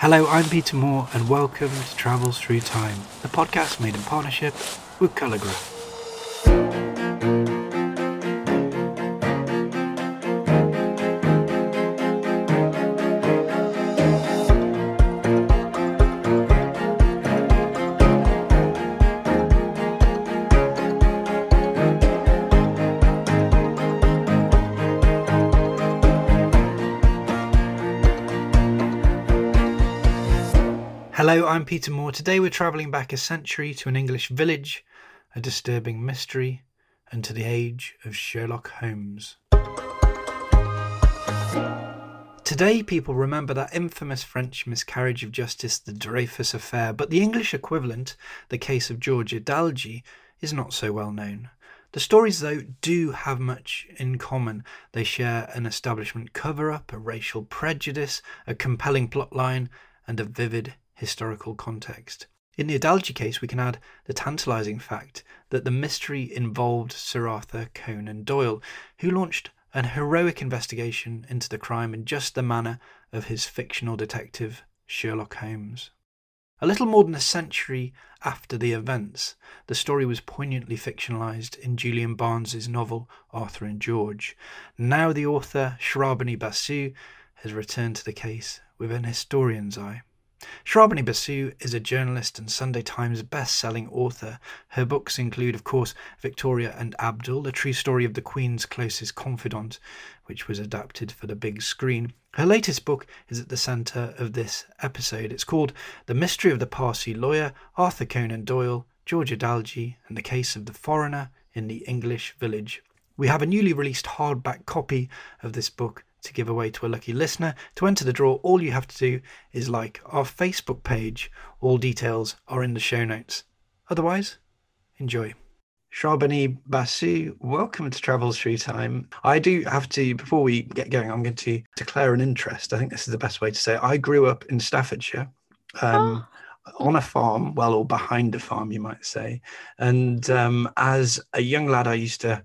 Hello, I'm Peter Moore, and welcome to Travels Through Time, the podcast made in partnership with Colourgraph. Peter Moore. Today we're travelling back a century to an English village, a disturbing mystery, and to the age of Sherlock Holmes. Today, people remember that infamous French miscarriage of justice, the Dreyfus affair, but the English equivalent, the case of George Edalji, is not so well known. The stories, though, do have much in common. They share an establishment cover up, a racial prejudice, a compelling plotline, and a vivid historical context. In the Edalji case, we can add the tantalising fact that the mystery involved Sir Arthur Conan Doyle, who launched an heroic investigation into the crime in just the manner of his fictional detective Sherlock Holmes. A little more than a century after the events, the story was poignantly fictionalized in Julian Barnes's novel Arthur and George. Now the author Shrabani Basu has returned to the case with an historian's eye. Shrabani Basu is a journalist and Sunday Times best-selling author. Her books include, of course, Victoria and Abdul, a true story of the Queen's closest confidant, which was adapted for the big screen. Her latest book is at the centre of this episode. It's called The Mystery of the Parsi Lawyer, Arthur Conan Doyle, George Edalji, and the Case of the Foreigner in the English Village. We have a newly released hardback copy of this book to give away to a lucky listener. To enter the draw, all you have to do is like our Facebook page. All details are in the show notes. Otherwise, enjoy. Shrabani Basu, welcome to Travels Through Time. I do have to, before we get going, I'm going to declare an interest. I think this is the best way to say it. I grew up in Staffordshire. Um, oh. On a farm, well, or behind a farm, you might say. And um, as a young lad, I used to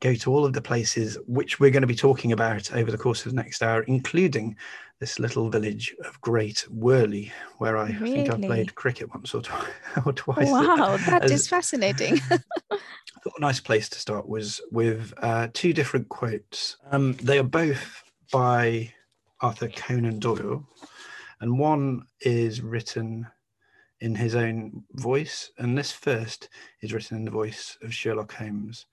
go to all of the places which we're going to be talking about over the course of the next hour, including this little village of Great Wyrley, where I really? think I played cricket once or, twice. Or twice wow, that As, is fascinating. I thought a nice place to start was with uh, two different quotes. Um, they are both by Arthur Conan Doyle, and one is written in his own voice, and this first is written in the voice of Sherlock Holmes.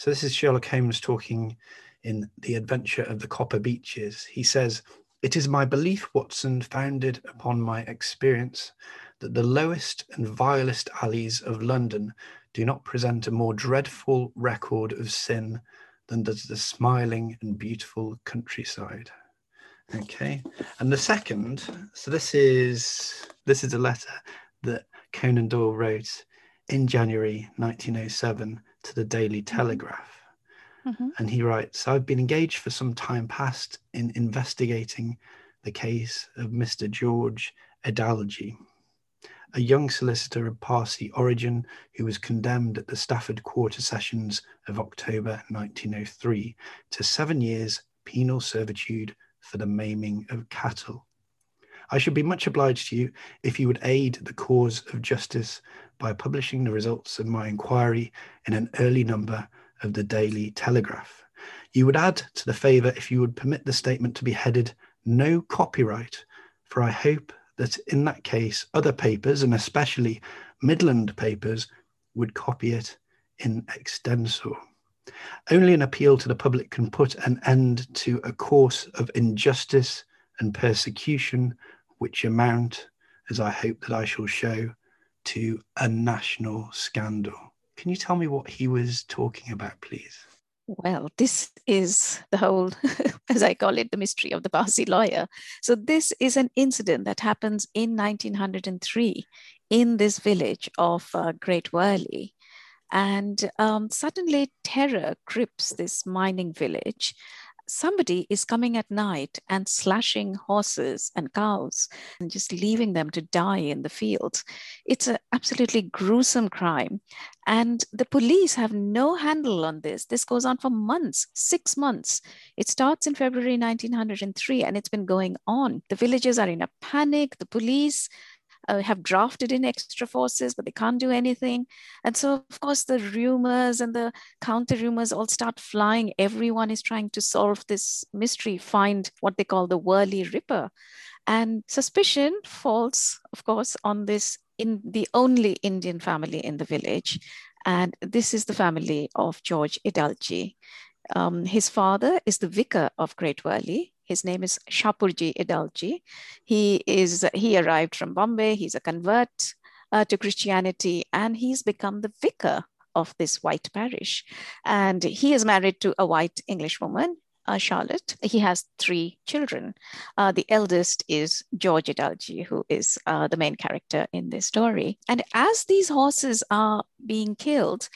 So this is Sherlock Holmes talking in The Adventure of the Copper Beeches. He says, It is my belief, Watson, founded upon my experience, that the lowest and vilest alleys of London do not present a more dreadful record of sin than does the smiling and beautiful countryside. Okay. And the second, so this is this is a letter that Conan Doyle wrote in January 1907 to the Daily mm-hmm. Telegraph. Mm-hmm. And he writes I've been engaged for some time past in investigating the case of Mr. George Adalji, a young solicitor of Parsi origin who was condemned at the Stafford Quarter Sessions of October 1903 to seven years penal servitude for the maiming of cattle. I should be much obliged to you if you would aid the cause of justice by publishing the results of my inquiry in an early number of the Daily Telegraph. You would add to the favour if you would permit the statement to be headed No Copyright, for I hope that in that case other papers, and especially Midland papers, would copy it in extenso. Only an appeal to the public can put an end to a course of injustice and persecution which amount, as I hope that I shall show, to a national scandal. Can you tell me what he was talking about, please? Well, this is the whole, as I call it, the mystery of the Parsi lawyer. So, this is an incident that happens in 1903 in this village of uh, Great Wyrley. And um, suddenly, terror grips this mining village somebody is coming at night and slashing horses and cows and just leaving them to die in the fields. It's an absolutely gruesome crime. And the police have no handle on this. This goes on for months, six months. It starts in February 1903 and it's been going on. The villagers are in a panic. The police uh, have drafted in extra forces, but they can't do anything. And so, of course, the rumors and the counter rumors all start flying. Everyone is trying to solve this mystery, find what they call the Wyrley Ripper. And suspicion falls, of course, on this in the only Indian family in the village. And this is the family of George Edalji. Um, his father is the vicar of Great Wyrley, his name is Shapurji Edalji. He is he arrived from Bombay. He's a convert uh, to Christianity, and he's become the vicar of this white parish. And he is married to a white English woman uh, Charlotte. He has three children. Uh, the eldest is George Edalji, who is uh, the main character in this story. And as these horses are being killed,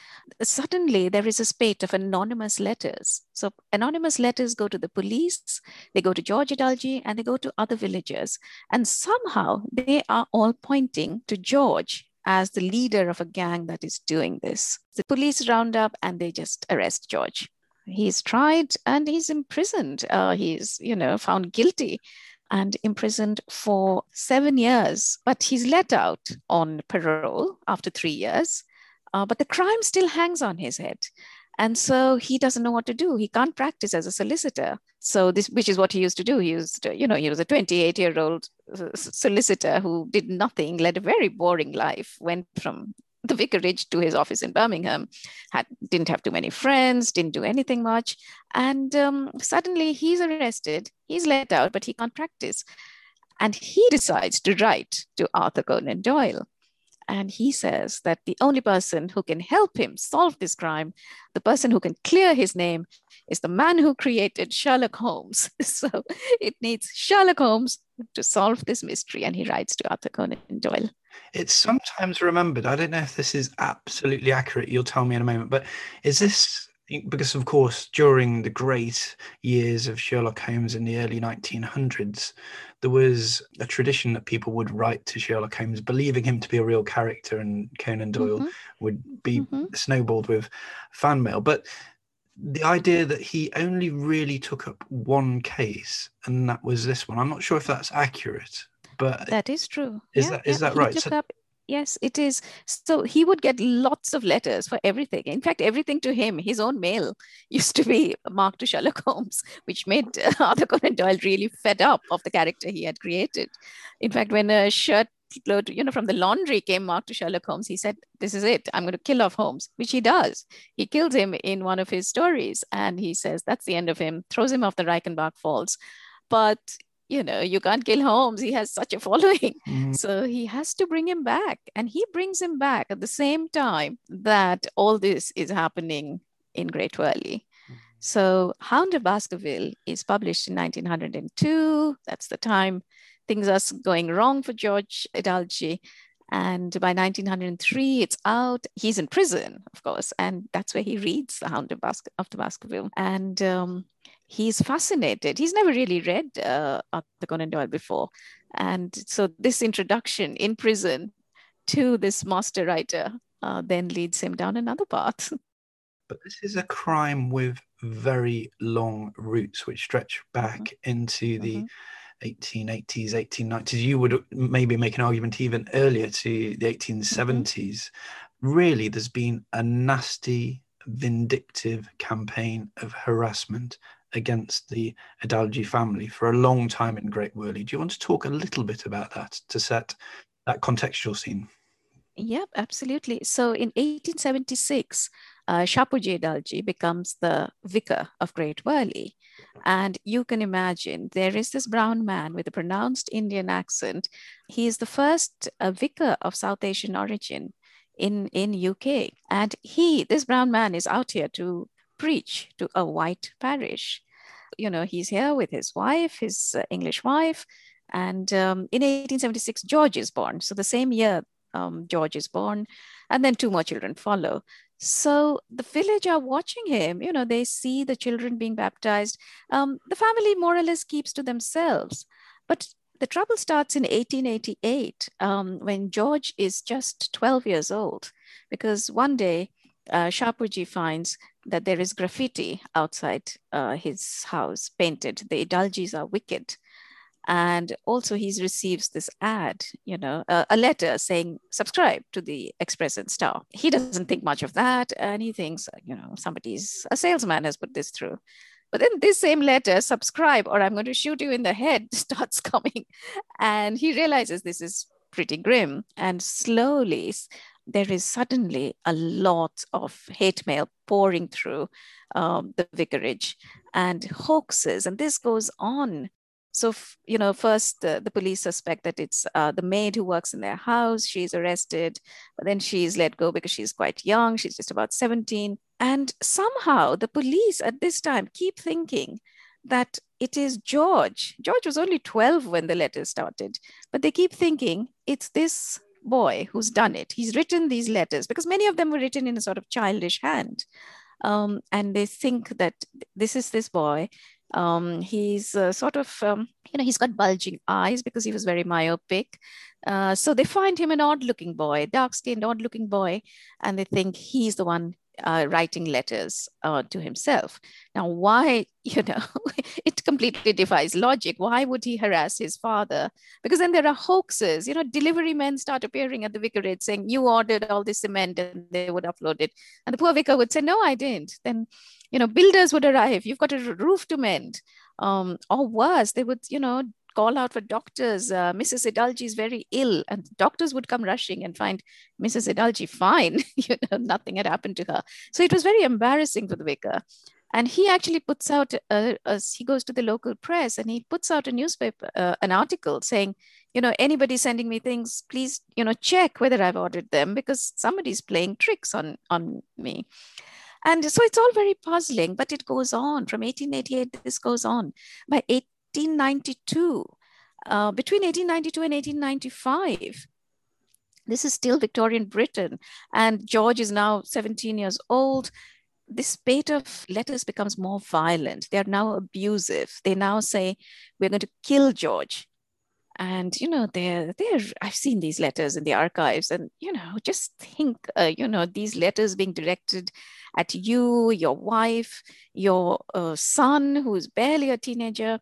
suddenly there is a spate of anonymous letters. So anonymous letters go to the police, they go to George Edalji, and they go to other villagers. And somehow they are all pointing to George as the leader of a gang that is doing this. The police round up and they just arrest George he's tried and he's imprisoned. Uh, he's, you know, found guilty and imprisoned for seven years, but he's let out on parole after three years. Uh, but the crime still hangs on his head. And so he doesn't know what to do. He can't practice as a solicitor. So this, which is what he used to do. He used, to, you know, he was a 28 year old uh, solicitor who did nothing, led a very boring life, went from the vicarage to his office in Birmingham, had didn't have too many friends, didn't do anything much, and um, suddenly he's arrested. He's let out, but he can't practice, and he decides to write to Arthur Conan Doyle. And he says that the only person who can help him solve this crime, the person who can clear his name, is the man who created Sherlock Holmes. So it needs Sherlock Holmes to solve this mystery. And he writes to Arthur Conan Doyle. It's sometimes remembered. I don't know if this is absolutely accurate. You'll tell me in a moment. But is this because, of course, during the great years of Sherlock Holmes in the early 1900s, there was a tradition that people would write to Sherlock Holmes, believing him to be a real character, and Conan Doyle mm-hmm. would be mm-hmm. snowballed with fan mail. But the idea that he only really took up one case, and that was this one. I'm not sure if that's accurate, but that is true. Is yeah, that is yeah. that right? So, up, yes, it is. So he would get lots of letters for everything. In fact, everything to him, his own mail used to be marked to Sherlock Holmes, which made Arthur Conan Doyle really fed up of the character he had created. In fact, when a shirt load, you know, from the laundry came marked to Sherlock Holmes. He said, This is it. I'm going to kill off Holmes, which he does. He kills him in one of his stories. And he says, That's the end of him, throws him off the Reichenbach Falls. But you know, you can't kill Holmes. He has such a following. Mm-hmm. So he has to bring him back. And he brings him back at the same time that all this is happening in Great Wyrley. Mm-hmm. So Hound of Baskerville is published in 1902. That's the time things are going wrong for George Edalji. And by 1903, it's out. He's in prison, of course, and that's where he reads The Hound of, Bas- of the Baskerville. And um, he's fascinated. He's never really read uh, Arthur Conan Doyle before. And so this introduction in prison to this master writer uh, then leads him down another path. But this is a crime with very long roots, which stretch back mm-hmm. into the mm-hmm 1880s, 1890s. You would maybe make an argument even earlier to the 1870s. Mm-hmm. Really, there's been a nasty, vindictive campaign of harassment against the Edalji family for a long time in Great Wyrley. Do you want to talk a little bit about that to set that contextual scene? Yep, absolutely. So in 1876, uh, Shapurji Edalji becomes the vicar of Great Wyrley. And you can imagine there is this brown man with a pronounced Indian accent. He is the first uh, vicar of South Asian origin in, in UK. And he, this brown man, is out here to preach to a white parish. You know, he's here with his wife, his uh, English wife. And um, in 1876, George is born. So the same year, um, George is born, and then two more children follow. So the village are watching him. You know, they see the children being baptized. Um, the family more or less keeps to themselves. But the trouble starts in 1888 um, when George is just 12 years old, because one day uh, Shapurji finds that there is graffiti outside uh, his house painted. The Edaljis are wicked. And also he receives this ad, you know, uh, a letter saying, subscribe to the Express and Star. He doesn't think much of that. And he thinks, you know, somebody's, a salesman has put this through. But then this same letter, subscribe or I'm going to shoot you in the head, starts coming. And he realizes this is pretty grim. And slowly, there is suddenly a lot of hate mail pouring through um, the vicarage and hoaxes. And this goes on so, you know, first the police suspect that it's uh, the maid who works in their house. She's arrested, but then she's let go because she's quite young. She's just about 17. And somehow the police at this time keep thinking that it is George. George was only 12 when the letter started, but they keep thinking it's this boy who's done it. He's written these letters because many of them were written in a sort of childish hand. Um, and they think that this is this boy um, he's uh, sort of, um, you know, he's got bulging eyes because he was very myopic. Uh, so they find him an odd looking boy, dark skinned, odd looking boy, and they think he's the one uh, writing letters uh, to himself. Now, why, you know, it completely defies logic. Why would he harass his father? Because then there are hoaxes. You know, delivery men start appearing at the vicarage saying, You ordered all this cement, and they would upload it. And the poor vicar would say, No, I didn't. Then, you know, builders would arrive. You've got a roof to mend. Um, or worse, they would, you know, call out for doctors. Uh, Mrs. Edalji is very ill, and doctors would come rushing and find Mrs. Edalji fine. you know, nothing had happened to her. So it was very embarrassing for the vicar. And he actually puts out, a, a, he goes to the local press and he puts out a newspaper, uh, an article saying, you know, anybody sending me things, please, you know, check whether I've ordered them because somebody's playing tricks on, on me. And so it's all very puzzling, but it goes on. From 1888, this goes on. By 1892, uh, between 1892 and 1895. This is still Victorian Britain, and George is now 17 years old. This spate of letters becomes more violent. They are now abusive. They now say, We're going to kill George. And, you know, they're, they're, I've seen these letters in the archives, and, you know, just think, uh, you know, these letters being directed at you, your wife, your uh, son, who's barely a teenager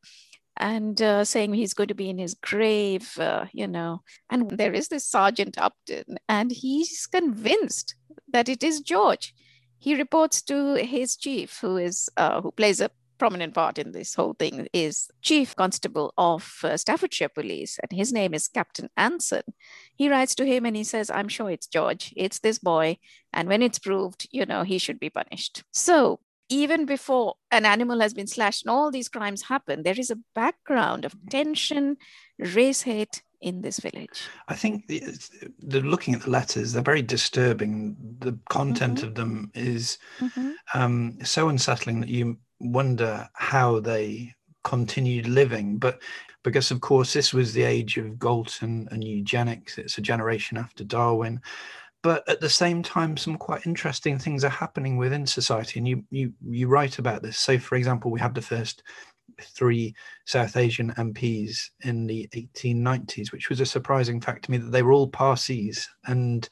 and uh, saying he's going to be in his grave, uh, you know. And there is this Sergeant Upton, and he's convinced that it is George. He reports to his chief, who is uh, who plays a prominent part in this whole thing, is Chief Constable of uh, Staffordshire Police, and his name is Captain Anson. He writes to him and he says, "I'm sure it's George. It's this boy, and when it's proved, you know, he should be punished." So even before an animal has been slashed and all these crimes happen, there is a background of tension, race hate in this village. I think the, the looking at the letters, they're very disturbing. The content mm-hmm. of them is mm-hmm. um, so unsettling that you wonder how they continued living. But because, of course, this was the age of Galton and eugenics, it's a generation after Darwin but at the same time some quite interesting things are happening within society and you you you write about this. So for example we have the first three south asian mps in the 1890s which was a surprising fact to me that they were all parsis. And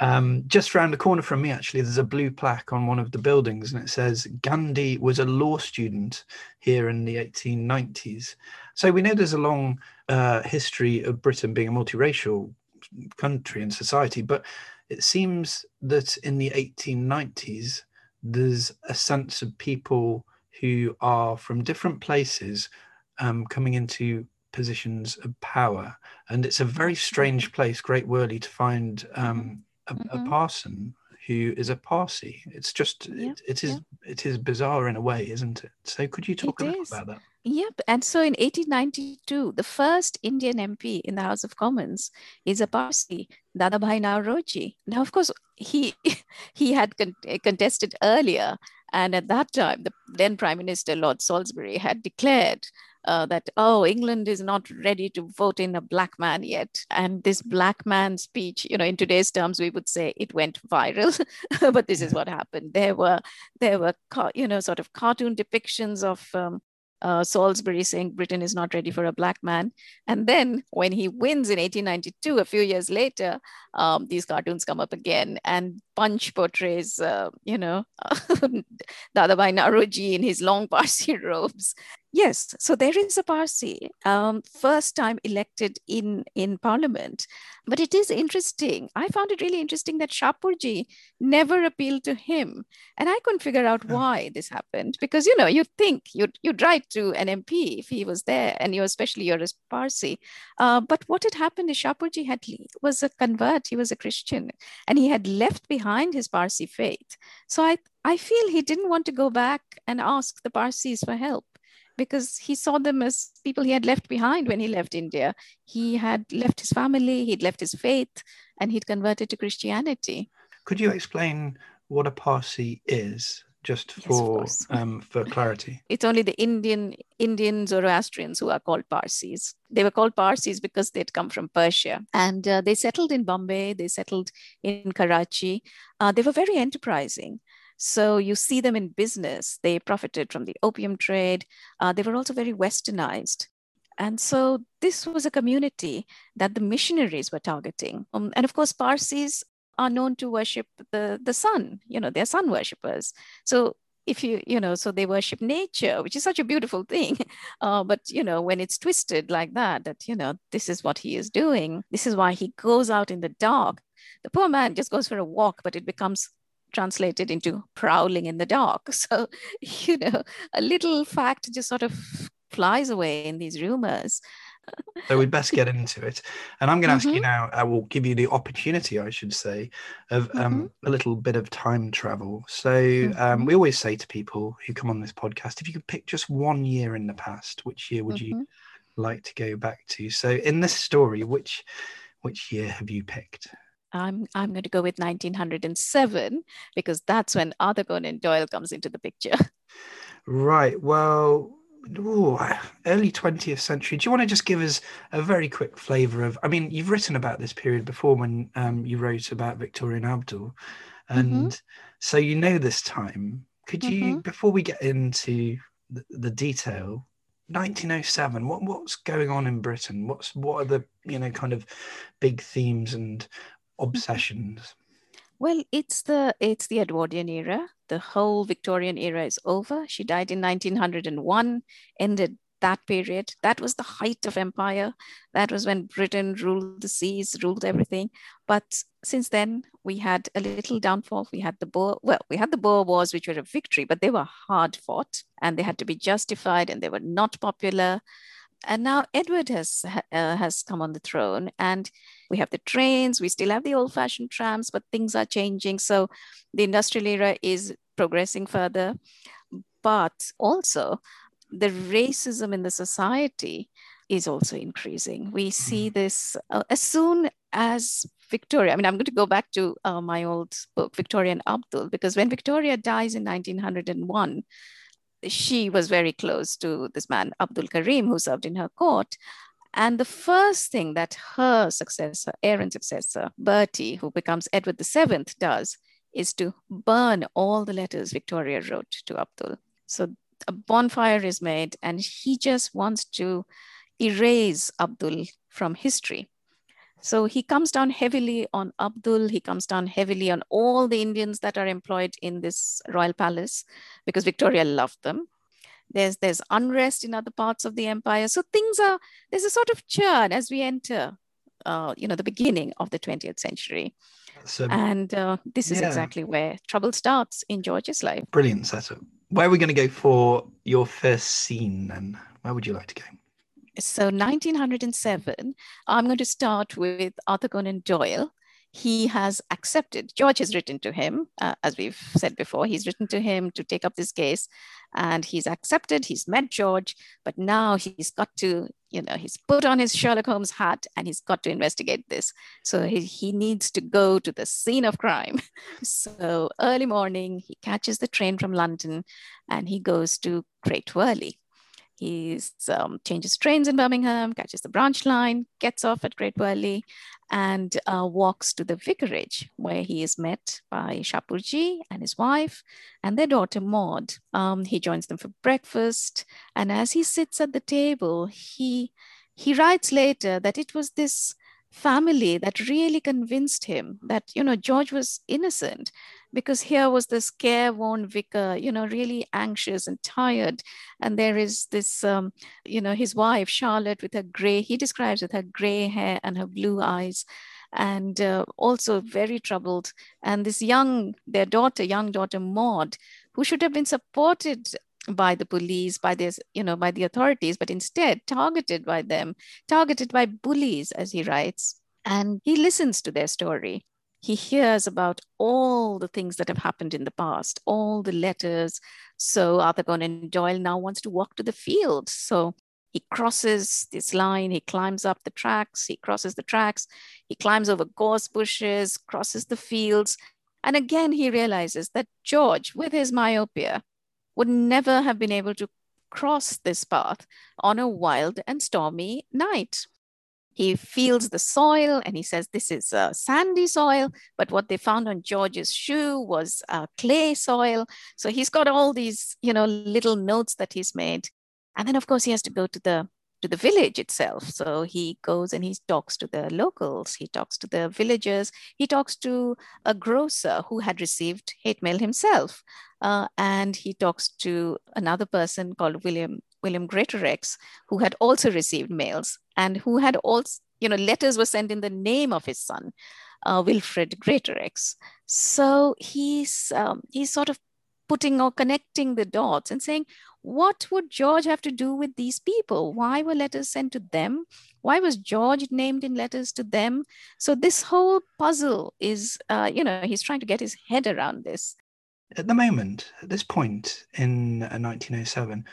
um, just around the corner from me actually there's a blue plaque on one of the buildings and it says gandhi was a law student here in the 1890s so we know there's a long uh, history of britain being a multiracial country and society but it seems that in the 1890s, there's a sense of people who are from different places um, coming into positions of power. And it's a very strange place, Great Wyrley, to find um, a, mm-hmm. a, parson who is a Parsi. It's just, yeah, it, it is yeah. it is bizarre in a way, isn't it? So could you talk it a little about that? Yep. And so in 1892, the first Indian MP in the House of Commons is a Parsi, Dadabhai Naoroji. Now, of course, he he had con- contested earlier, and at that time, the then Prime Minister Lord Salisbury had declared uh, that, oh, England is not ready to vote in a black man yet. And this black man speech, you know, in today's terms, we would say it went viral, but this is what happened. There were, there were, you know, sort of cartoon depictions of um, uh, Salisbury saying Britain is not ready for a black man. And then when he wins in 1892, a few years later, um, these cartoons come up again. And Punch portrays, uh, you know, Dadabhai Naoroji in his long Parsi robes. Yes, so there is a Parsi, um, first time elected in, in parliament. But it is interesting. I found it really interesting that Shapurji never appealed to him. And I couldn't figure out why this happened because, you know, you'd think you'd, you'd write to an MP if he was there and you especially you're a Parsi. Uh, but what had happened is Shapurji had, was a convert, he was a Christian and he had left behind his Parsi faith. So I, I feel he didn't want to go back and ask the Parsis for help because he saw them as people he had left behind when he left India. He had left his family, he'd left his faith, and he'd converted to Christianity. Could you explain what a Parsi is? Just for yes, um, for clarity, it's only the Indian Indian Zoroastrians who are called Parsis. They were called Parsis because they'd come from Persia, and uh, they settled in Bombay. They settled in Karachi. Uh, they were very enterprising. So you see them in business. They profited from the opium trade. Uh, they were also very westernized. And so this was a community that the missionaries were targeting. Um, and of course, Parsis are known to worship the, the sun, you know, they're sun worshippers. So if you, you know, so they worship nature, which is such a beautiful thing. Uh, but, you know, when it's twisted like that, that, you know, this is what he is doing, this is why he goes out in the dark. The poor man just goes for a walk, but it becomes translated into prowling in the dark. So, you know, a little fact just sort of flies away in these rumors. So we'd best get into it. And I'm going to ask mm-hmm. you now, I will give you the opportunity, I should say, of um, mm-hmm. a little bit of time travel. So um, mm-hmm. we always say to people who come on this podcast, if you could pick just one year in the past, which year would you mm-hmm. like to go back to? So in this story, which which year have you picked? I'm, I'm going to go with 1907 because that's when Arthur Conan Doyle comes into the picture. Right. Well, ooh, early 20th century. Do you want to just give us a very quick flavor of? I mean, you've written about this period before when um, you wrote about Victorian Abdul, and mm-hmm. so you know this time. Could you, mm-hmm. before we get into the, the detail, 1907 what what's going on in britain what's what are the you know kind of big themes and obsessions? Well, it's the it's the Edwardian era. The whole Victorian era is over. She died in 1901, ended that period. That was the height of empire. That was when Britain ruled the seas, ruled everything. But since then, we had a little downfall. We had the Boer, well, we had the Boer Wars, which were a victory, but they were hard fought and they had to be justified and they were not popular and now Edward has uh, has come on the throne, and we have the trains. We still have the old-fashioned trams, but things are changing. So the industrial era is progressing further, but also the racism in the society is also increasing. We see mm-hmm. this uh, as soon as Victoria. I mean, I'm going to go back to uh, my old book, Victoria and Abdul, because when Victoria dies in 1901 she was very close to this man, Abdul Karim, who served in her court. And the first thing that her successor, and successor, Bertie, who becomes Edward VII, does is to burn all the letters Victoria wrote to Abdul. So a bonfire is made, and he just wants to erase Abdul from history. So he comes down heavily on Abdul, he comes down heavily on all the Indians that are employed in this royal palace because Victoria loved them. There's, there's unrest in other parts of the empire. So things are, there's a sort of churn as we enter, uh, you know, the beginning of the 20th century. So, and uh, this is yeah. exactly where trouble starts in George's life. Brilliant setup. Where are we going to go for your first scene then? Where would you like to go? So 1907, I'm going to start with Arthur Conan Doyle. He has accepted, George has written to him, uh, as we've said before, he's written to him to take up this case and he's accepted, he's met George, but now he's got to, you know, he's put on his Sherlock Holmes hat and he's got to investigate this. So he, he needs to go to the scene of crime. So early morning, he catches the train from London and he goes to Great Wyrley He um, changes trains in Birmingham, catches the branch line, gets off at Great Wyrley, and uh, walks to the vicarage where he is met by Shapurji and his wife and their daughter Maud. Um, he joins them for breakfast, and as he sits at the table, he he writes later that it was this family that really convinced him that you know George was innocent because here was this careworn vicar, you know, really anxious and tired. And there is this, um, you know, his wife, Charlotte, with her gray, he describes with her gray hair and her blue eyes, and uh, also very troubled. And this young, their daughter, young daughter Maud, who should have been supported by the police by this you know by the authorities but instead targeted by them targeted by bullies as he writes and he listens to their story he hears about all the things that have happened in the past, all the letters. So Arthur Conan Doyle now wants to walk to the field. So he crosses this line, he climbs up the tracks, he crosses the tracks, he climbs over gorse bushes, crosses the fields. And again, he realizes that George, with his myopia, would never have been able to cross this path on a wild and stormy night. He feels the soil and he says, This is a sandy soil. But what they found on George's shoe was clay soil. So he's got all these, you know, little notes that he's made. And then, of course, he has to go to the to the village itself. So he goes and he talks to the locals, he talks to the villagers, he talks to a grocer who had received hate mail himself. Uh, and he talks to another person called William William Greatorex, who had also received mails and who had also, you know, letters were sent in the name of his son, uh, Wilfred Greatorex. So he's um, he's sort of putting or connecting the dots and saying, what would George have to do with these people? Why were letters sent to them? Why was George named in letters to them? So this whole puzzle is, uh, you know, he's trying to get his head around this. At the moment, at this point in 1907, uh,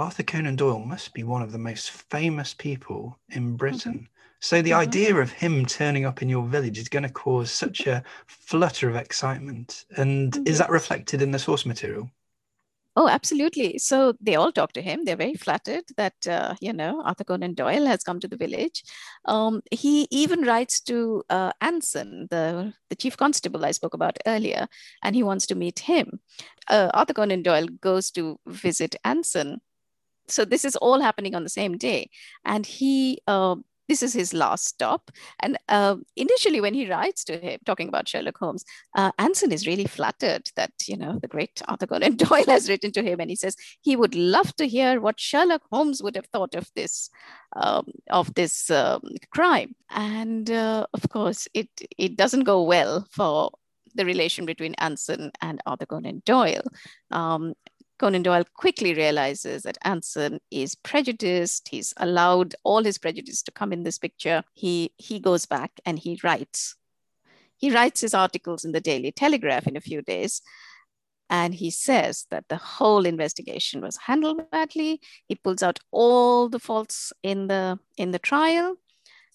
Arthur Conan Doyle must be one of the most famous people in. Britain. Mm-hmm. So the mm-hmm. idea of him turning up in your village is going to cause such a flutter of excitement. And mm-hmm. is that reflected in the source material? Oh, absolutely. So they all talk to him. They're very flattered that, uh, you know, Arthur Conan Doyle has come to the village. Um, he even writes to uh, Anson, the, the chief constable I spoke about earlier, and he wants to meet him. Uh, Arthur Conan Doyle goes to visit Anson so this is all happening on the same day. And he uh, this is his last stop. And uh, initially when he writes to him talking about sherlock holmes uh, anson is really flattered that you know the great arthur conan doyle has written to him. And he says he would love to hear what sherlock holmes would have thought of this um, of this um, crime. And uh, of course it it doesn't go well for the relation between Anson and Arthur Conan Doyle. Um, Conan Doyle quickly realizes that Anson is prejudiced. He's allowed all his prejudice to come in this picture. He, he goes back and he writes. He writes his articles in the Daily Telegraph in a few days. And he says that the whole investigation was handled badly. He pulls out all the faults in the, in the trial.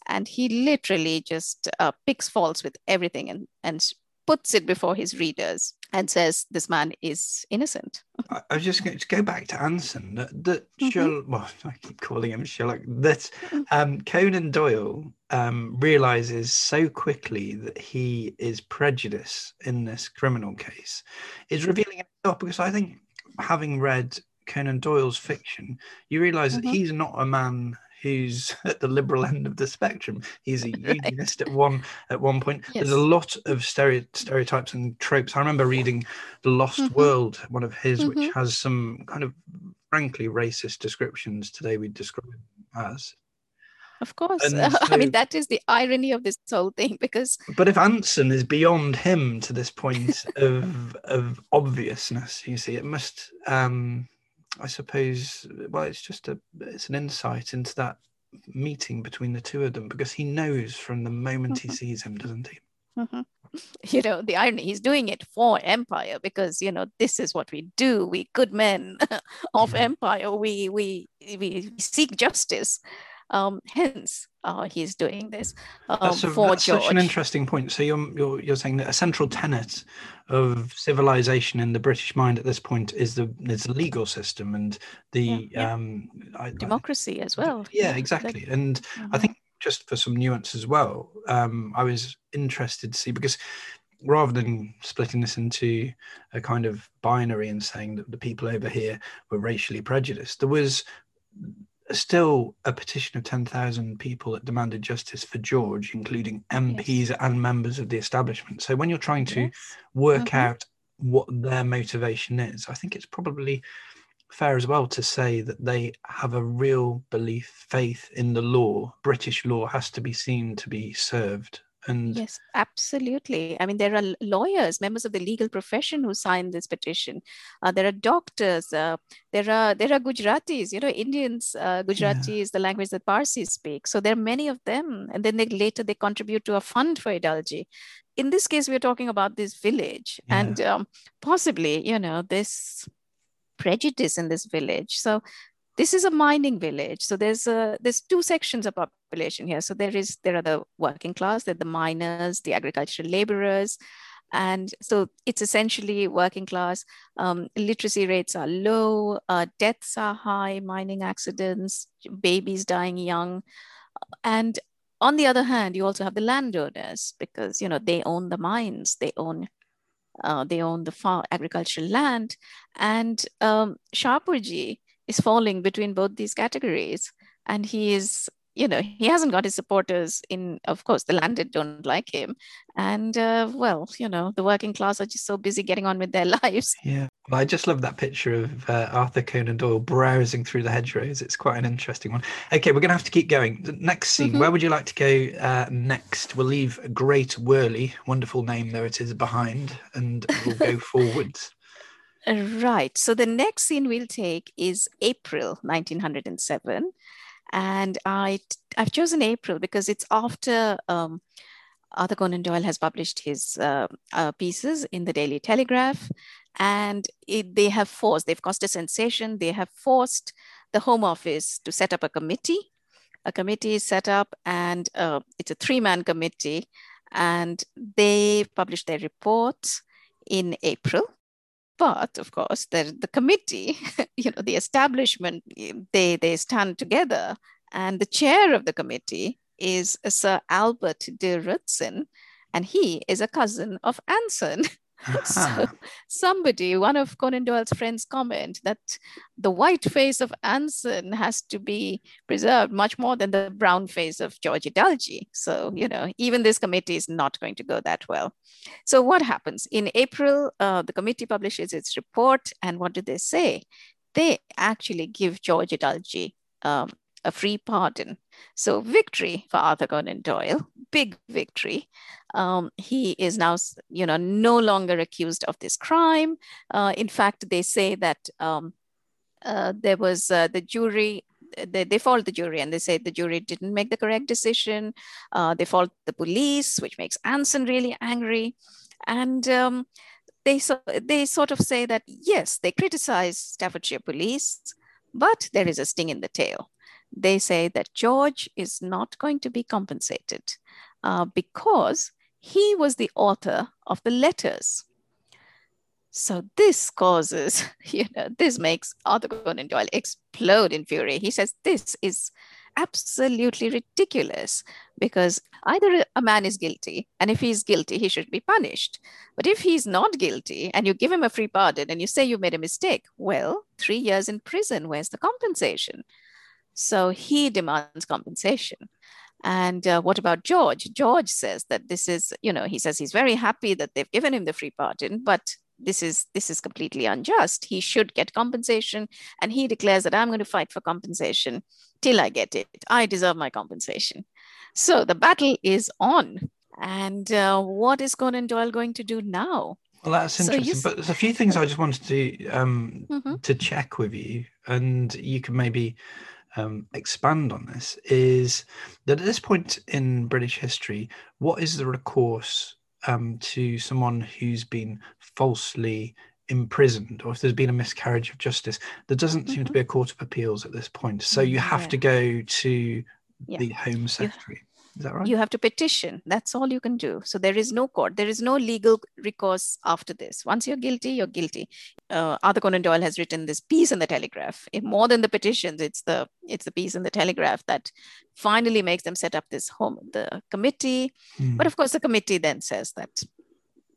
And he literally just uh, picks faults with everything and, and puts it before his readers and says this man is innocent. I, was just going to go back to Anson. That, that mm-hmm. Sherlock, well, I keep calling him Sherlock. That mm-hmm. um, Conan Doyle um, realizes so quickly that he is prejudiced in this criminal case is revealing himself because I think having read Conan Doyle's fiction, you realize mm-hmm. that he's not a man who's at the liberal end of the spectrum. He's a unionist at one at one point. Yes. There's a lot of stereotypes and tropes. I remember reading The Lost mm-hmm. World, one of his, mm-hmm. which has some kind of frankly racist descriptions. Today we describe as. Of course. So, I mean, that is the irony of this whole thing because. But if Anson is beyond him to this point of of obviousness, you see, it must um I suppose, well, it's just a it's an insight into that meeting between the two of them because he knows from the moment mm-hmm. he sees him, doesn't he? Mm-hmm. You know, the irony, he's doing it for empire because, you know, this is what we do. We good men of mm-hmm. empire, we, we, we seek justice. Um, hence, uh, he's doing this um, That's, a, for that's George. such an interesting point. So you're, you're you're saying that a central tenet of civilization in the British mind at this point is the is the legal system and the Yeah, yeah. um I- I- Democracy as well. yeah exactly and I Mhm. think just for some nuance as well, um, I was interested to see because rather than splitting this into a kind of binary and saying that the people over here were racially prejudiced, there was still a petition of 10,000 people that demanded justice for George, including MPs and members of the establishment. So when you're trying to Yes. work Mhm. out what their motivation is, I think it's probably fair as well to say that they have a real belief, faith in the law. British law has to be seen to be served. And Yes, absolutely. I mean, there are lawyers, members of the legal profession who signed this petition. Uh, there are doctors. Uh, there are there are Gujaratis. You know, Indians. Uh, Gujarati is the language that Parsis speak. So there are many of them, and then they later they contribute to a fund for Edalji. In this case, we're talking about this village, Yeah. and um, possibly, you know, this prejudice in this village. So this is a mining village. So there's a there's two sections of population here. So there is there are the working class there are the miners the agricultural laborers. And so it's essentially working class. Um, literacy rates are low uh, deaths are high mining accidents babies dying young. And on the other hand you also have the landowners because you know they own the mines they own uh, they own the farm agricultural land. And um, Shapurji is falling between both these categories and he is you know he hasn't got his supporters in of course the landed don't like him and uh, well you know the working class are just so busy getting on with their lives yeah, well, I just love that picture of uh, Arthur Conan Doyle browsing through the hedgerows. It's quite an interesting one. Okay, we're going to have to keep going. The next scene, Mhm. where would you like to go uh, next? We'll leave Great Wyrley, wonderful name though it is, behind, and we'll go forwards. Right. So the next scene we'll take is april 1907 and i i've chosen april because it's after um, Arthur Conan Doyle has published his uh, uh, pieces in the Daily Telegraph, and it, they have forced, they've caused a sensation, they have forced the Home Office to set up a committee. A committee is set up, and uh, it's a three man committee, and they published their report in April. But of course, the, the committee, you know, the establishment, they, they stand together, and the chair of the committee is Sir Albert de Rutzen, and he is a cousin of Anson. so somebody, one of Conan Doyle's friends, comment that the white face of Anson has to be preserved much more than the brown face of George Edalji. So you know, even this committee is not going to go that well. So what happens in April? Uh, the committee publishes its report, and what do they say? They actually give George Edalji um, a free pardon. So victory for Arthur Conan Doyle, big victory. Um, he is now, you know, no longer accused of this crime. Uh, in fact, they say that um, uh, there was uh, the jury. They, they fault the jury and they say the jury didn't make the correct decision. Uh, they fault the police, which makes Anson really angry. And um, they, so, they sort of say that, yes, they criticize Staffordshire police, but there is a sting in the tail they say that George is not going to be compensated uh, because he was the author of the letters. So this causes, you know, this makes Arthur Conan Doyle explode in fury. He says this is absolutely ridiculous because either a man is guilty, and if he's guilty, he should be punished. But if he's not guilty and you give him a free pardon and you say you made a mistake, well, three years in prison, where's the compensation? So he demands compensation. And uh, what about George? George says that this is, you know, he says he's very happy that they've given him the free pardon, but this is this is completely unjust. He should get compensation, and he declares that I'm going to fight for compensation till I get it. I deserve my compensation. So the battle is on. And uh, what is Conan Doyle going to do now? Well, that's So interesting. s- but there's a few things I just wanted to um, Mhm. to check with you, and you can maybe um, expand on this. Is that at this point in British history, what is the recourse um, to someone who's been falsely imprisoned or if there's been a miscarriage of justice, there doesn't seem to Mhm. be a court of appeals at this point. So you have Yeah. to go to Yeah. the Home Secretary. Is that right? You have to petition. That's all you can do. So there is no court. There is no legal recourse after this. Once you're guilty, you're guilty. Uh, Arthur Conan Doyle has written this piece in the Telegraph. More than the petitions, it's the it's the piece in the Telegraph that finally makes them set up this home the committee. Hmm, But of course, the committee then says that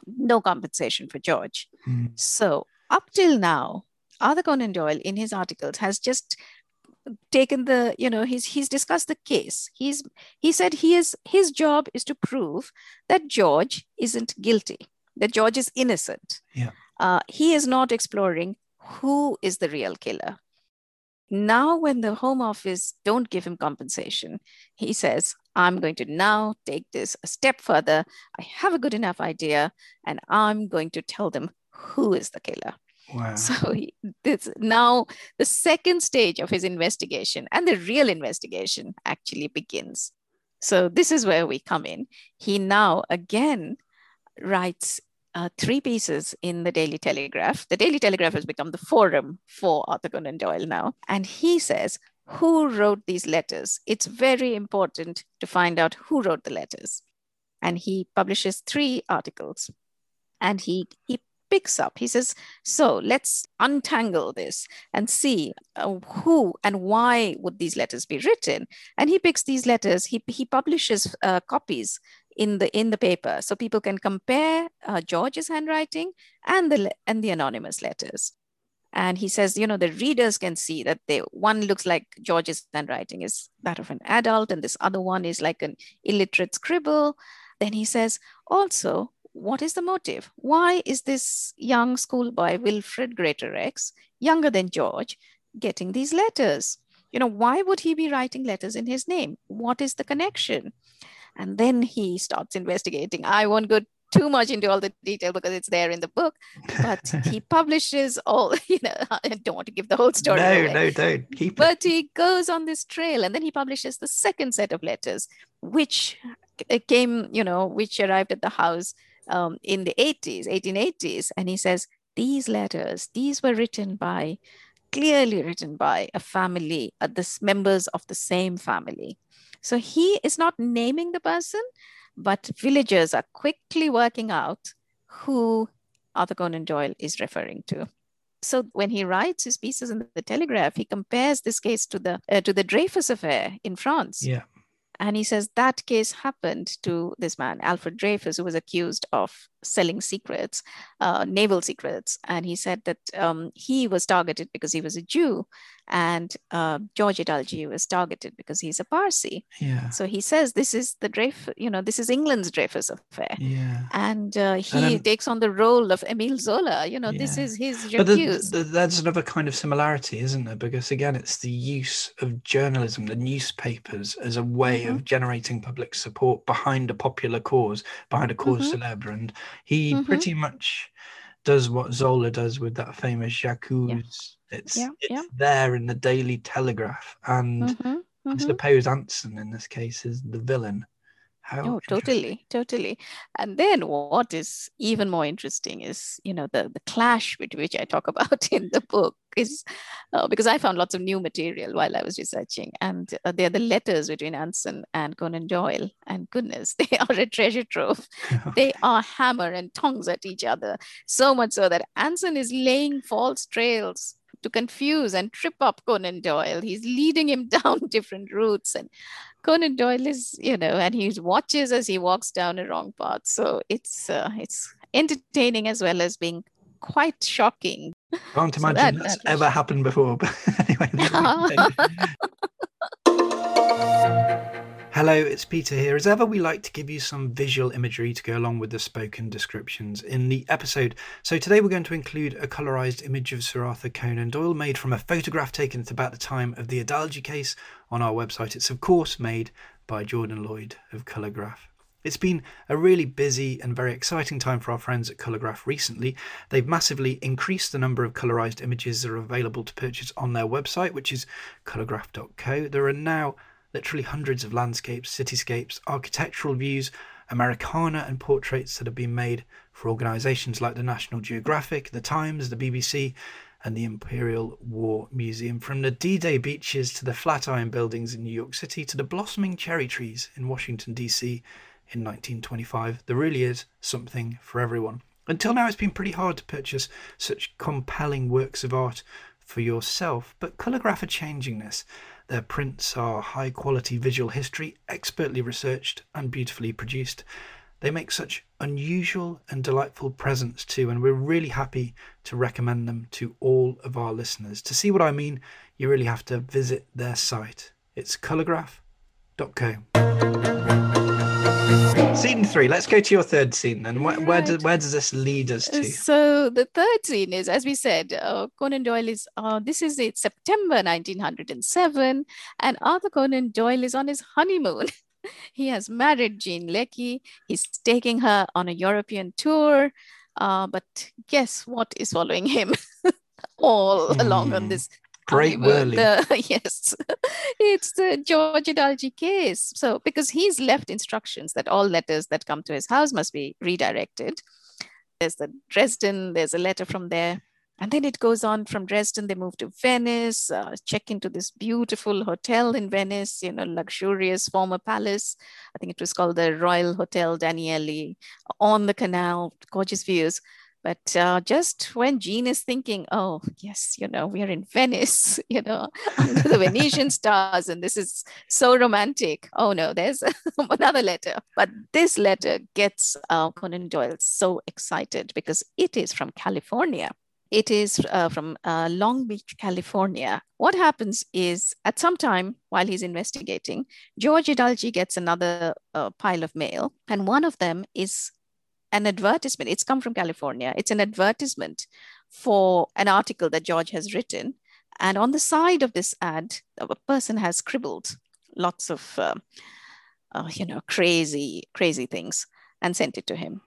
no compensation for George. hmm, So up till now, Arthur Conan Doyle in his articles has just taken the, you know, he's he's discussed the case. He's he said he is his job is to prove that George isn't guilty, that George is innocent. Yeah. Uh, he is not exploring who is the real killer. Now, when the Home Office don't give him compensation, he says, I'm going to now take this a step further. I have a good enough idea, and I'm going to tell them who is the killer. Wow. So he, this now the second stage of his investigation and the real investigation actually begins. So this is where we come in. He now again writes uh, three pieces in the Daily Telegraph. The Daily Telegraph has become the forum for Arthur Conan Doyle now, and he says who wrote these letters. It's very important to find out who wrote the letters, and he publishes three articles, and he he picks up. He says, so let's untangle this and see uh, who and why would these letters be written. And he picks these letters. He he publishes uh, copies in the in the paper so people can compare uh, George's handwriting and the and the anonymous letters. And he says, you know, the readers can see that they one looks like George's handwriting is that of an adult, and this other one is like an illiterate scribble. Then he says, also, what is the motive? Why is this young schoolboy, Wilfred Greatorex, younger than George, getting these letters? You know, why would he be writing letters in his name? What is the connection? And then he starts investigating. I won't go too much into all the detail because it's there in the book, but he publishes all, you know, I don't want to give the whole story. no, away. no, don't keep it. But he goes on this trail and then he publishes the second set of letters, which uh, came, you know, which arrived at the house um, in the 80s, 1880s. And he says, these letters, these were written by, clearly written by a family, uh, the members of the same family. So he is not naming the person, but villagers are quickly working out who Arthur Conan Doyle is referring to. So when he writes his pieces in the Telegraph, he compares this case to the uh, to the Dreyfus affair in France, yeah. And he says that case happened to this man Alfred Dreyfus, who was accused of selling secrets, uh, naval secrets, and he said that um, he was targeted because he was a Jew, and uh, George Edalji was targeted because he's a Parsi. Yeah. So he says this is the Dreyfus, you know, this is England's Dreyfus affair. Yeah. And uh, he then- takes on the role of Emile Zola. You know, this is his But the, the, there's another kind of similarity, isn't there? Because again, it's the use of journalism, the newspapers, as a way Mm-hmm. of generating public support behind a popular cause, behind a because Mhm. célèbre. And he Mhm. pretty much does what Zola does with that famous J'accuse. It's, Yeah, it's yeah. there in the Daily Telegraph. And Mhm, I mhm. suppose Anson in this case is the villain. How Oh, totally, totally. And then what is even more interesting is, you know, the, the clash with which I talk about in the book is uh, because I found lots of new material while I was researching, and uh, they're the letters between Anson and Conan Doyle. And goodness, they are a treasure trove. They are hammer and tongs at each other, so much so that Anson is laying false trails to confuse and trip up Conan Doyle. He's leading him down different routes and Conan Doyle is, you know, and he watches as he walks down a wrong path. So it's uh, it's entertaining as well as being quite shocking. Can't So imagine that- that's that ever happened before. But anyway, there we go. Hello, it's Peter here. As ever, we like to give you some visual imagery to go along with the spoken descriptions in the episode. So today we're going to include a colorized image of Sir Arthur Conan Doyle made from a photograph taken at about the time of the Edalji case on our website. It's, of course, made by Jordan Lloyd of Colorgraph. It's been a really busy and very exciting time for our friends at Colorgraph recently. They've massively increased the number of colorized images that are available to purchase on their website, which is colorgraph.co. There are now literally hundreds of landscapes, cityscapes, architectural views, Americana and portraits that have been made for organisations like the National Geographic, the Times, the BBC, and the Imperial War Museum. From the D Day beaches to the Flatiron buildings in New York City to the blossoming cherry trees in Washington, D.C. in 1925, there really is something for everyone. Until now, it's been pretty hard to purchase such compelling works of art for yourself, but Colorgraph are changing this. Their prints are high quality visual history, expertly researched and beautifully produced. They make such unusual and delightful presents too, and we're really happy to recommend them to all of our listeners. To see what I mean, you really have to visit their site. It's colorgraph.co. Scene three. Let's go to your third scene then. Where, where, does, where does this lead us to? So the third scene is, as we said, uh, Conan Doyle is. Uh, this is it, September 1907, and Arthur Conan Doyle is on his honeymoon. he has married Jean Leckie. He's taking her on a European tour. Uh, but guess what is following him all mm. along on hmm. this Great. The, yes, it's the George Edalji case. So, because he's left instructions that all letters that come to his house must be redirected. There's the Dresden, there's a letter from there. And then it goes on from Dresden, they move to Venice, uh, check into this beautiful hotel in Venice, you know, luxurious former palace. I think it was called the Royal Hotel Danieli on the canal, gorgeous views. But uh, just when Jean is thinking, oh, yes, you know, we are in Venice, you know, under the Venetian stars, and this is so romantic. Oh, no, there's another letter. But this letter gets uh, Conan Doyle so excited because it is from California. It is uh, from uh, Long Beach, California. What happens is at some time while he's investigating, George Edalji gets another uh, pile of mail, and one of them is an advertisement. It's come from California. It's an advertisement for an article that George has written. And on the side of this ad, a person has scribbled lots of, uh, uh, you know, crazy, crazy things and sent it to him.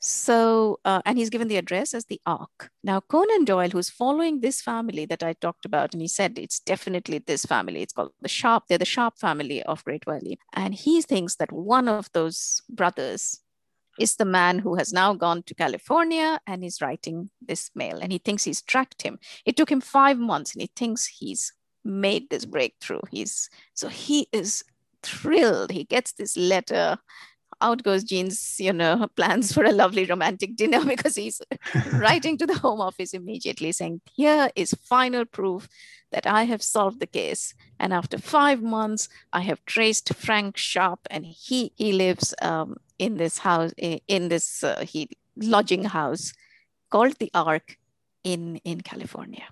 So, uh, and he's given the address as the Ark. Now, Conan Doyle, who's following this family that I talked about, and he said it's definitely this family. It's called the Sharp. They're the Sharp family of Great Wyrley. And he thinks that one of those brothers is the man who has now gone to California and is writing this mail. And he thinks he's tracked him. It took him five months and he thinks he's made this breakthrough. He's so he is thrilled. He gets this letter. Out goes Jean's, you know, plans for a lovely romantic dinner because he's writing to the Home Office immediately saying, Here is final proof that I have solved the case. And after five months, I have traced Frank Sharp, and he he lives um, in this house, in this uh, he, lodging house called the Ark in, in California.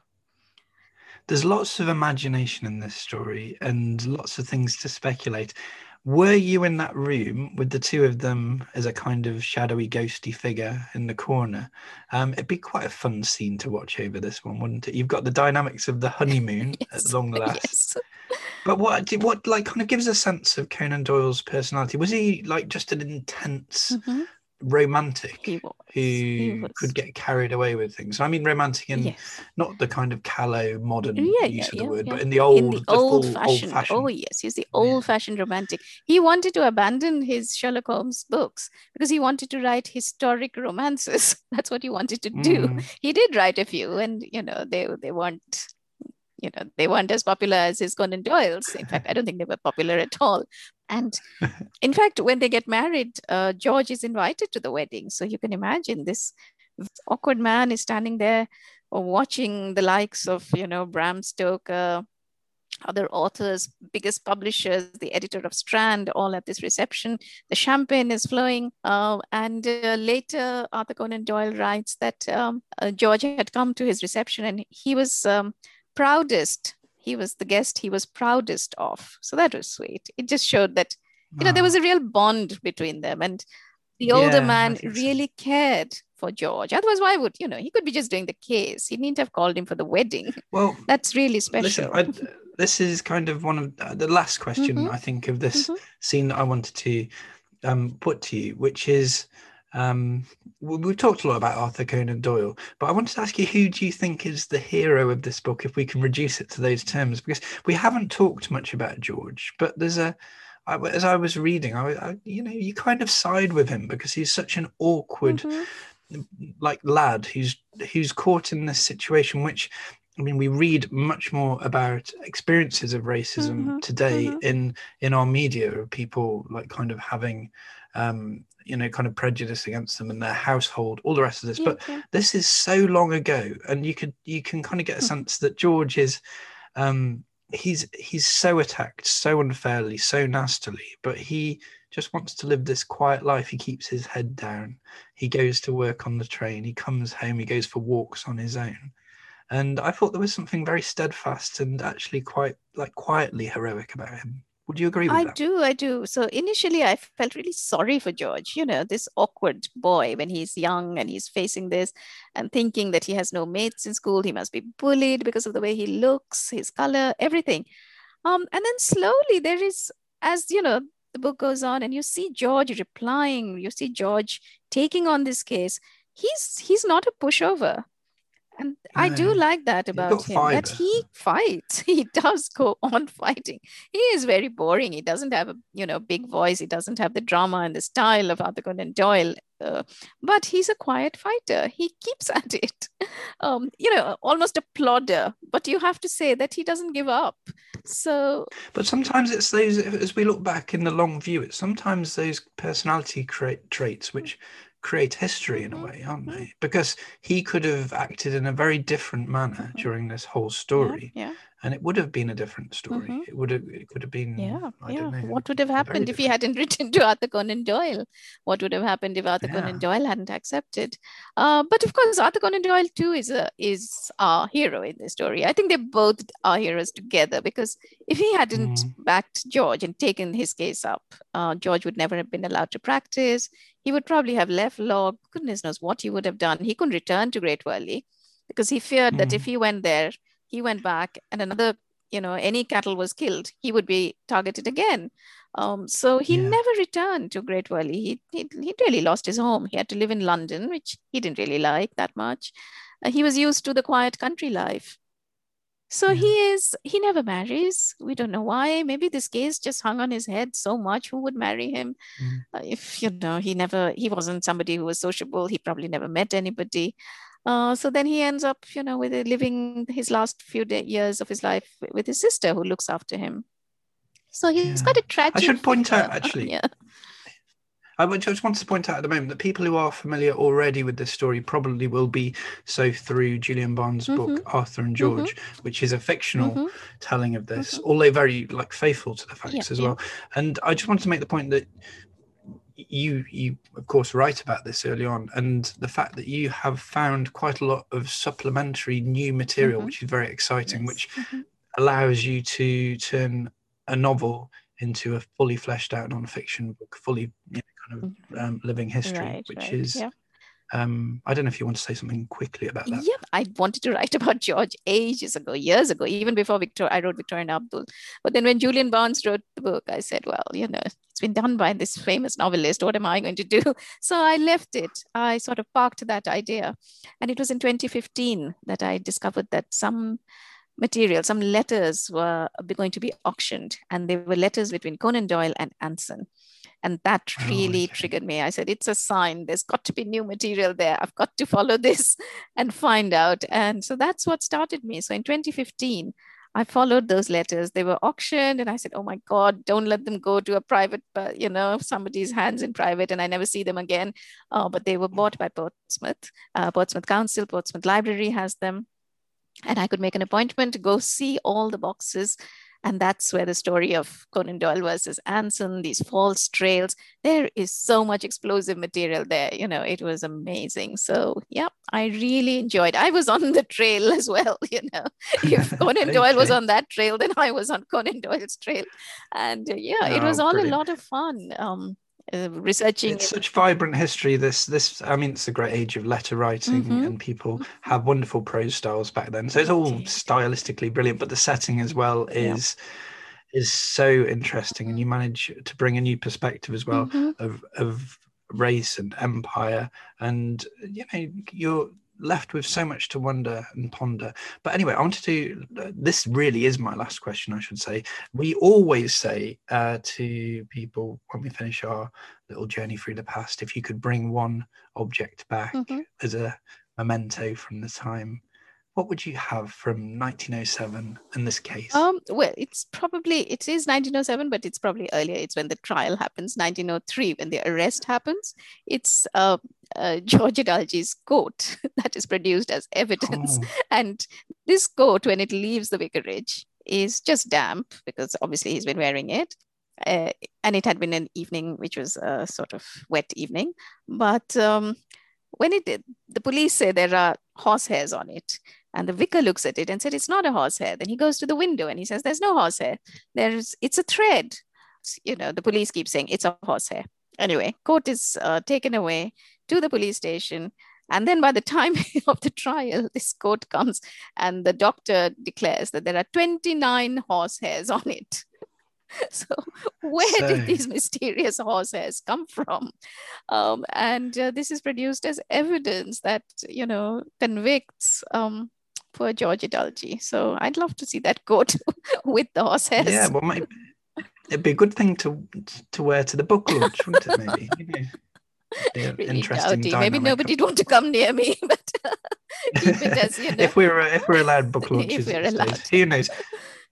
There's lots of imagination in this story and lots of things to speculate. Were you in that room with the two of them as a kind of shadowy, ghosty figure in the corner? Um, it'd be quite a fun scene to watch over this one, wouldn't it? You've got the dynamics of the honeymoon yes. at long last. Yes. But what what like kind of gives a sense of Conan Doyle's personality? Was he like just an intense mm-hmm. Romantic he who he could get carried away with things? I mean romantic in yes. not the kind of callow modern yeah, use yeah, of the yeah, word, but in the old, in the, the old, full, fashioned. old fashioned. Oh yes, he's the old fashioned romantic. He wanted to abandon his Sherlock Holmes books because he wanted to write historic romances. That's what he wanted to do. Mm. He did write a few, and you know they they weren't you know they weren't as popular as his Conan Doyle's. In fact, I don't think they were popular at all. And in fact, when they get married, uh, George is invited to the wedding. So you can imagine this awkward man is standing there watching the likes of you know Bram Stoker, other authors, biggest publishers, the editor of Strand, all at this reception. The champagne is flowing. Uh, and uh, later, Arthur Conan Doyle writes that um, uh, George had come to his reception and he was um, proudest. He was the guest he was proudest of. So that was sweet. It just showed that, you know, there was a real bond between them. And the older yeah, man really so. cared for George. Otherwise, why would, you know, he could be just doing the case. He needn't have called him for the wedding. Well, that's really special. Listen, I, this is kind of one of uh, the last question, mm-hmm. I think, of this mm-hmm. scene that I wanted to um, put to you, which is um, we've talked a lot about Arthur Conan Doyle, but I wanted to ask you who do you think is the hero of this book, if we can reduce it to those terms? Because we haven't talked much about George, but there's a I, as I was reading, I, I, you know, you kind of side with him because he's such an awkward, mm-hmm. like lad who's who's caught in this situation. Which, I mean, we read much more about experiences of racism mm-hmm. today mm-hmm. in in our media of people like kind of having, um, you know, kind of prejudice against them and their household, all the rest of this. Yeah, but yeah. this is so long ago, and you could you can kind of get a hmm. sense that George is. Um, he's he's so attacked so unfairly so nastily but he just wants to live this quiet life he keeps his head down he goes to work on the train he comes home he goes for walks on his own and i thought there was something very steadfast and actually quite like quietly heroic about him would you agree with I that? I do, I do. So initially, I felt really sorry for George, you know, this awkward boy when he's young and he's facing this and thinking that he has no mates in school. He must be bullied because of the way he looks, his color, everything. Um, and then slowly, there is, as you know, the book goes on and you see George replying, you see George taking on this case. He's he's not a pushover and yeah. I do like that about him that he fights. He does go on fighting. He is very boring. He doesn't have a you know big voice. He doesn't have the drama and the style of Arthur Conan Doyle. Uh, but he's a quiet fighter. He keeps at it. Um, you know, almost a plodder. But you have to say that he doesn't give up. So. But sometimes it's those. As we look back in the long view, it's sometimes those personality traits which create history in a way, aren't they? Mm-hmm. Because he could have acted in a very different manner mm-hmm. during this whole story. Yeah. yeah and it would have been a different story. Mm-hmm. It would have it could have been yeah yeah. Know, what would have happened if he hadn't written to Arthur Conan Doyle? What would have happened if Arthur yeah. Conan Doyle hadn't accepted? Uh, but of course, Arthur Conan Doyle too is a is our hero in the story. I think they both are heroes together because if he hadn't mm. backed George and taken his case up, uh, George would never have been allowed to practice. He would probably have left law. Goodness knows what he would have done. He couldn't return to Great Wyrley because he feared mm. that if he went there he went back and another you know any cattle was killed he would be targeted again. Um, so he yeah. never returned to Great Wyrley. He, he, he really lost his home. He had to live in london which he didn't really like that much. Uh, he was used to the quiet country life. So yeah. he is he never marries. We don't know why. Maybe this case just hung on his head so much. Who would marry him? Mm. uh, if you know he never he wasn't somebody who was sociable. He probably never met anybody uh, so then he ends up, you know, with living his last few day, years of his life with his sister, who looks after him. So he's yeah. got a tragic. I should point out, actually. yeah. I just want to point out at the moment that people who are familiar already with this story probably will be so through Julian Barnes' mm-hmm. book Arthur and. George, mm-hmm. which is a fictional mm-hmm. telling of this, mm-hmm. although very like faithful to the facts yeah, as well. Yeah. And I just wanted to make the point that you you of course write about this early on and the fact that you have found quite a lot of supplementary new material mm-hmm. which is very exciting yes. which mm-hmm. allows you to turn a novel into a fully fleshed out non-fiction book fully you know, kind of mm-hmm. um, living history right, which right. is yeah. Um, I don't know if you want to say something quickly about that. Yeah, I wanted to write about George ages ago, years ago, even before Victor. I wrote Victor and Abdul. But then when Julian Barnes wrote the book, I said, well, you know, it's been done by this famous novelist. What am I going to do? So I left it. I sort of parked that idea. And it was in 2015 that I discovered that some material, some letters were going to be auctioned, and they were letters between Conan Doyle and Anson. And that oh, really oh, okay. triggered me. I said, it's a sign. There's got to be new material there. I've got to follow this and find out. And so that's what started me. So in 2015, I followed those letters. They were auctioned, and I said, "Oh my God, don't let them go to a private, uh, you know, somebody's hands in private." And I never see them again. Uh, but they were bought by Portsmouth, uh, Portsmouth Council, Portsmouth Library has them, and I could make an appointment to go see all the boxes and that's where the story of Conan Doyle versus Anson, these false trails, there is so much explosive material there. You know, it was amazing. So, yeah, I really enjoyed. I was on the trail as well. You know, if Conan Doyle was on that trail, then I was on Conan Doyle's trail. And uh, yeah, oh, it was all brilliant. a lot of fun. Um, uh, researching it's such vibrant history this this i mean it's a great age of letter writing mm-hmm. and people have wonderful prose styles back then so it's all stylistically brilliant but the setting as well is yeah. is so interesting and you manage to bring a new perspective as well mm-hmm. of of race and empire and you know you're left with so much to wonder and ponder. But anyway, I wanted to. This really is my last question, I should say. We always say uh, to people when we finish our little journey through the past, if you could bring one object back mm-hmm. as a memento from the time what would you have from 1907 in this case? Um, well, it's probably it is 1907, but it's probably earlier. It's when the trial happens, 1903, when the arrest happens. It's uh, uh, George Edalji's coat that is produced as evidence, oh. and this coat, when it leaves the vicarage, is just damp because obviously he's been wearing it. Uh, and it had been an evening which was a sort of wet evening, but um, when it did, the police say there are horse hairs on it and the vicar looks at it and said, It's not a horsehair. Then he goes to the window and he says, There's no horsehair. There's it's a thread. You know, the police keep saying it's a horsehair. Anyway, court is uh, taken away to the police station. And then by the time of the trial, this court comes and the doctor declares that there are 29 horsehairs on it. so where so, did these mysterious horsehairs come from um, and uh, this is produced as evidence that you know convicts um, poor George Edalji. So I'd love to see that coat with the horses. Yeah, well, maybe it'd be a good thing to to wear to the book launch, wouldn't it? Maybe. Really interesting. Maybe nobody'd want to come near me, but keep it as you know. if we're if we're allowed book launches, if we're allowed. who knows?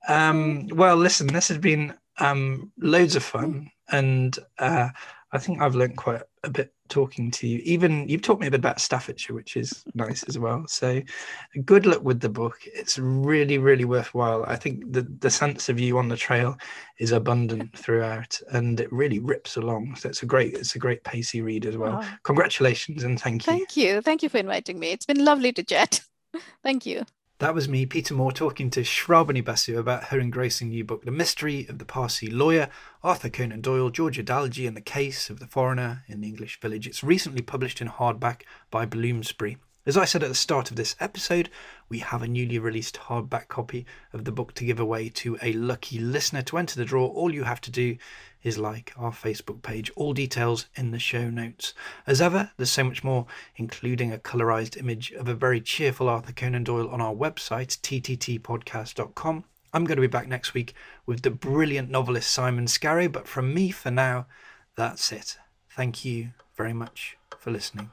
Um, well, listen, this has been um, loads of fun, and uh, I think I've learned quite a bit talking to you. Even you've taught me a bit about Staffordshire, which is nice as well. So good luck with the book. It's really, really worthwhile. I think the the sense of you on the trail is abundant throughout, and it really rips along. So it's a great, it's a great pacey read as well. Oh. Congratulations and thank you. Thank you. Thank you for inviting me. It's been lovely to chat. thank you. That was me, Peter Moore, talking to Shrabani Basu about her engrossing new book, The Mystery of the Parsi Lawyer, Arthur Conan Doyle, George Edalji, and the Case of the Foreigner in the English Village. It's recently published in hardback by Bloomsbury. As I said at the start of this episode, we have a newly released hardback copy of the book to give away to a lucky listener. To enter the draw, all you have to do is like our Facebook page. All details in the show notes. As ever, there's so much more, including a colorized image of a very cheerful Arthur Conan Doyle on our website, tttpodcast.com. I'm going to be back next week with the brilliant novelist Simon Scarrow, but from me for now, that's it. Thank you very much for listening.